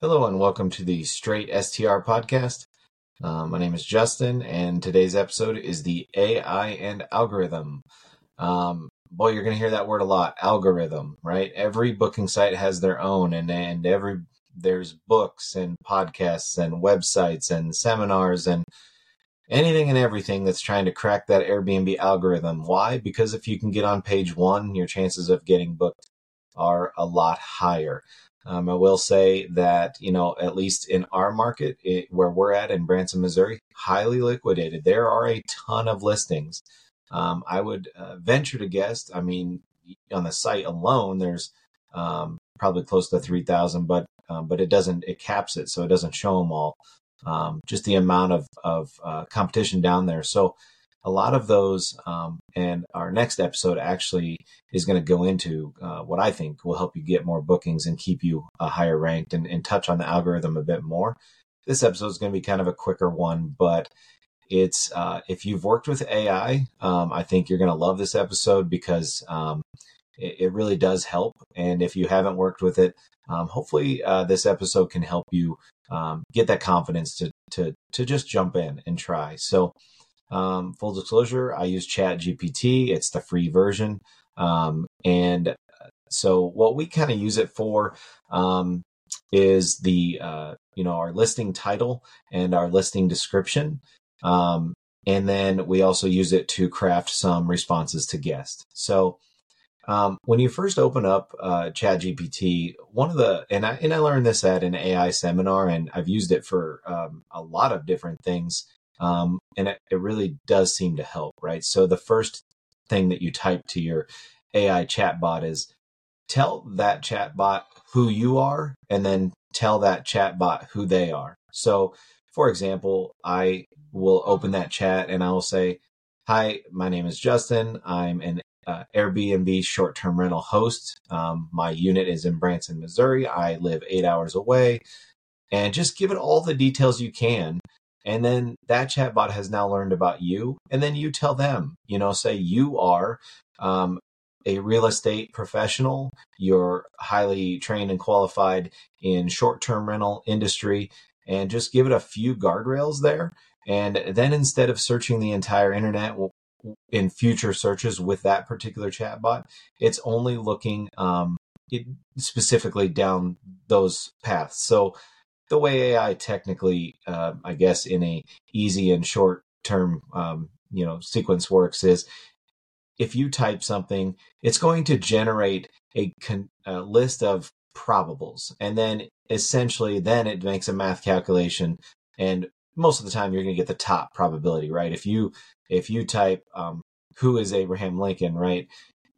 Hello and welcome to the Straight STR podcast. Uh, my name is Justin, and today's episode is the AI and algorithm. Um, boy, you're going to hear that word a lot, algorithm, right? Every booking site has their own, and and every there's books and podcasts and websites and seminars and anything and everything that's trying to crack that Airbnb algorithm. Why? Because if you can get on page one, your chances of getting booked are a lot higher. Um, I will say that, you know, at least in our market it, where we're at in Branson, Missouri, highly liquidated. There are a ton of listings. Um, I would uh, venture to guess, I mean, on the site alone, there's um, probably close to 3,000, but um, but it doesn't, it caps it, so it doesn't show them all. Um, just the amount of, of uh, competition down there. So a lot of those, um, and our next episode actually is going to go into uh, what I think will help you get more bookings and keep you uh, higher ranked and, and touch on the algorithm a bit more. This episode is going to be kind of a quicker one, but it's uh, if you've worked with AI, um, I think you're going to love this episode because um, it, it, really does help. And if you haven't worked with it, um, hopefully uh, this episode can help you um, get that confidence to to to just jump in and try. So. Um, full disclosure, I use Chat GPT. It's the free version. Um, and uh, so what we kind of use it for um, is the, uh, you know, our listing title and our listing description. Um, and then we also use it to craft some responses to guests. So um, when you first open up uh, Chat GPT, one of the and I and I learned this at an AI seminar, and I've used it for um, a lot of different things. Um, and it, it really does seem to help, right? So the first thing that you type to your AI chatbot is tell that chatbot who you are and then tell that chatbot who they are. So, for example, I will open that chat and I will say, Hi, my name is Justin. I'm an uh, Airbnb short term rental host. Um, my unit is in Branson, Missouri. I live eight hours away. And just give it all the details you can and then that chatbot has now learned about you and then you tell them you know say you are um, a real estate professional you're highly trained and qualified in short-term rental industry and just give it a few guardrails there and then instead of searching the entire internet in future searches with that particular chatbot it's only looking um, it, specifically down those paths. So the way AI technically, uh, I guess, in a easy and short term, um, you know, sequence works is if you type something, it's going to generate a, con- a list of probables, and then essentially, then it makes a math calculation, and most of the time, you're going to get the top probability, right? If you if you type um, who is Abraham Lincoln, right?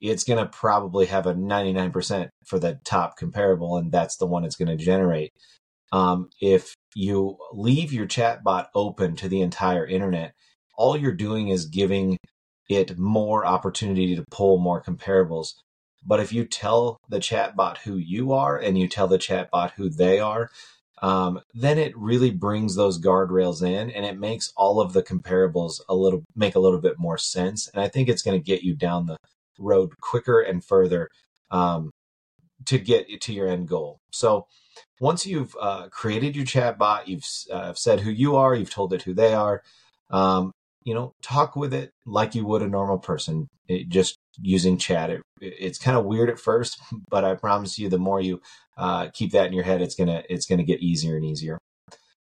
It's going to probably have a 99% for the top comparable, and that's the one it's going to generate um, if you leave your chatbot open to the entire internet, all you're doing is giving it more opportunity to pull more comparables. But if you tell the chatbot who you are and you tell the chatbot who they are, um, then it really brings those guardrails in and it makes all of the comparables a little make a little bit more sense. And I think it's going to get you down the road quicker and further um, to get to your end goal. So once you've uh, created your chatbot, you've uh, said who you are, you've told it who they are. Um, you know, talk with it like you would a normal person, it, just using chat. It, it's kind of weird at first, but I promise you, the more you uh, keep that in your head, it's gonna it's gonna get easier and easier.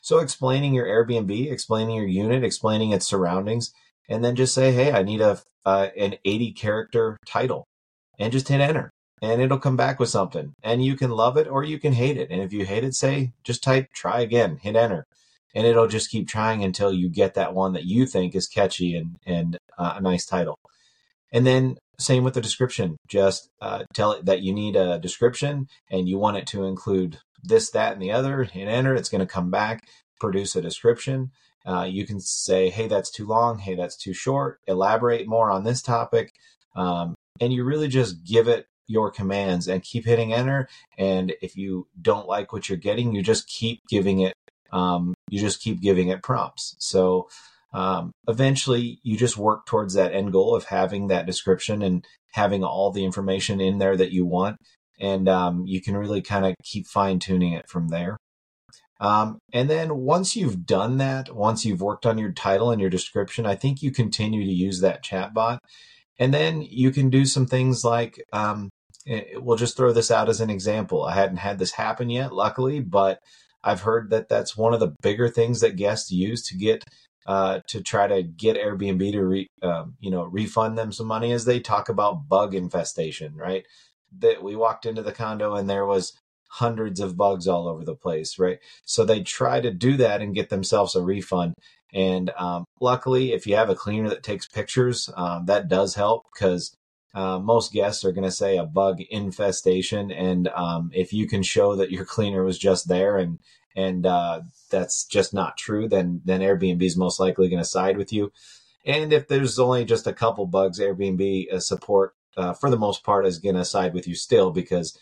So, explaining your Airbnb, explaining your unit, explaining its surroundings, and then just say, "Hey, I need a uh, an 80 character title," and just hit enter and it'll come back with something. And you can love it or you can hate it. And if you hate it, say, just type try again, hit enter. And it'll just keep trying until you get that one that you think is catchy and, and uh, a nice title. And then same with the description. Just uh, tell it that you need a description and you want it to include this, that, and the other. Hit enter. It's going to come back, produce a description. Uh, you can say, hey, that's too long. Hey, that's too short. Elaborate more on this topic. Um, and you really just give it your commands and keep hitting enter. And if you don't like what you're getting, you just keep giving it, um, you just keep giving it prompts. So um, eventually you just work towards that end goal of having that description and having all the information in there that you want. And um, you can really kind of keep fine tuning it from there. Um, and then once you've done that, once you've worked on your title and your description, I think you continue to use that chatbot. And then you can do some things like, um, eh, we'll just throw this out as an example. I hadn't had this happen yet, luckily, but I've heard that that's one of the bigger things that guests use to get uh, to try to get Airbnb to re, um, you know refund them some money as they talk about bug infestation, right? That we walked into the condo and there was hundreds of bugs all over the place, right? So they try to do that and get themselves a refund. And um, luckily, if you have a cleaner that takes pictures, um, that does help because uh, most guests are going to say a bug infestation, and um, if you can show that your cleaner was just there and and uh, that's just not true, then then Airbnb is most likely going to side with you. And if there's only just a couple bugs, Airbnb uh, support uh, for the most part is going to side with you still because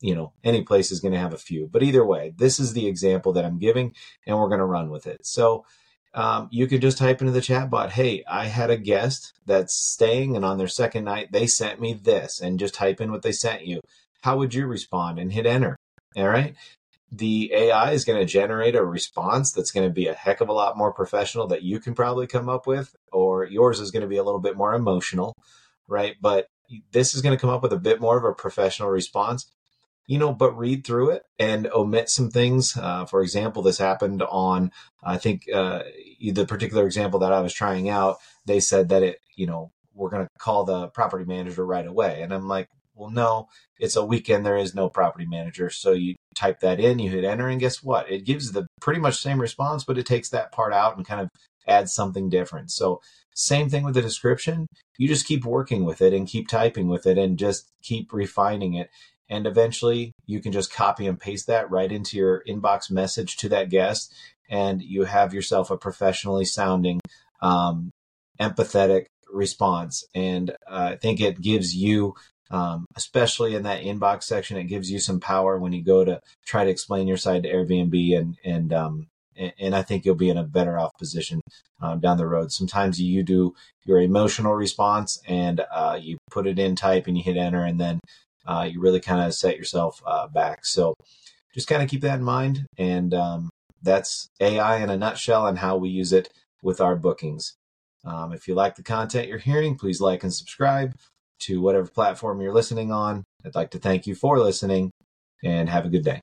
you know any place is going to have a few. But either way, this is the example that I'm giving, and we're going to run with it. So um, you could just type into the chat bot, hey, I had a guest that's staying, and on their second night, they sent me this, and just type in what they sent you. How would you respond? And hit enter. All right. The AI is going to generate a response that's going to be a heck of a lot more professional that you can probably come up with, or yours is going to be a little bit more emotional, right? But this is going to come up with a bit more of a professional response you know, but read through it and omit some things. Uh, for example, this happened on, I think, uh, the particular example that I was trying out. They said that it, you know, we're going to call the property manager right away. And I'm like, well, no, it's a weekend. There is no property manager. So you type that in, you hit enter, and guess what? It gives the pretty much same response, but it takes that part out and kind of adds something different. So same thing with the description. You just keep working with it and keep typing with it and just keep refining it. And eventually you can just copy and paste that right into your inbox message to that guest. And you have yourself a professionally sounding, um, empathetic response. And uh, I think it gives you, um, especially in that inbox section, it gives you some power when you go to try to explain your side to Airbnb and, and, um, and I think you'll be in a better off position um, down the road. Sometimes you do your emotional response and uh, you put it in type and you hit enter, and then uh, you really kind of set yourself uh, back. So just kind of keep that in mind. And um, that's AI in a nutshell and how we use it with our bookings. Um, if you like the content you're hearing, please like and subscribe to whatever platform you're listening on. I'd like to thank you for listening and have a good day.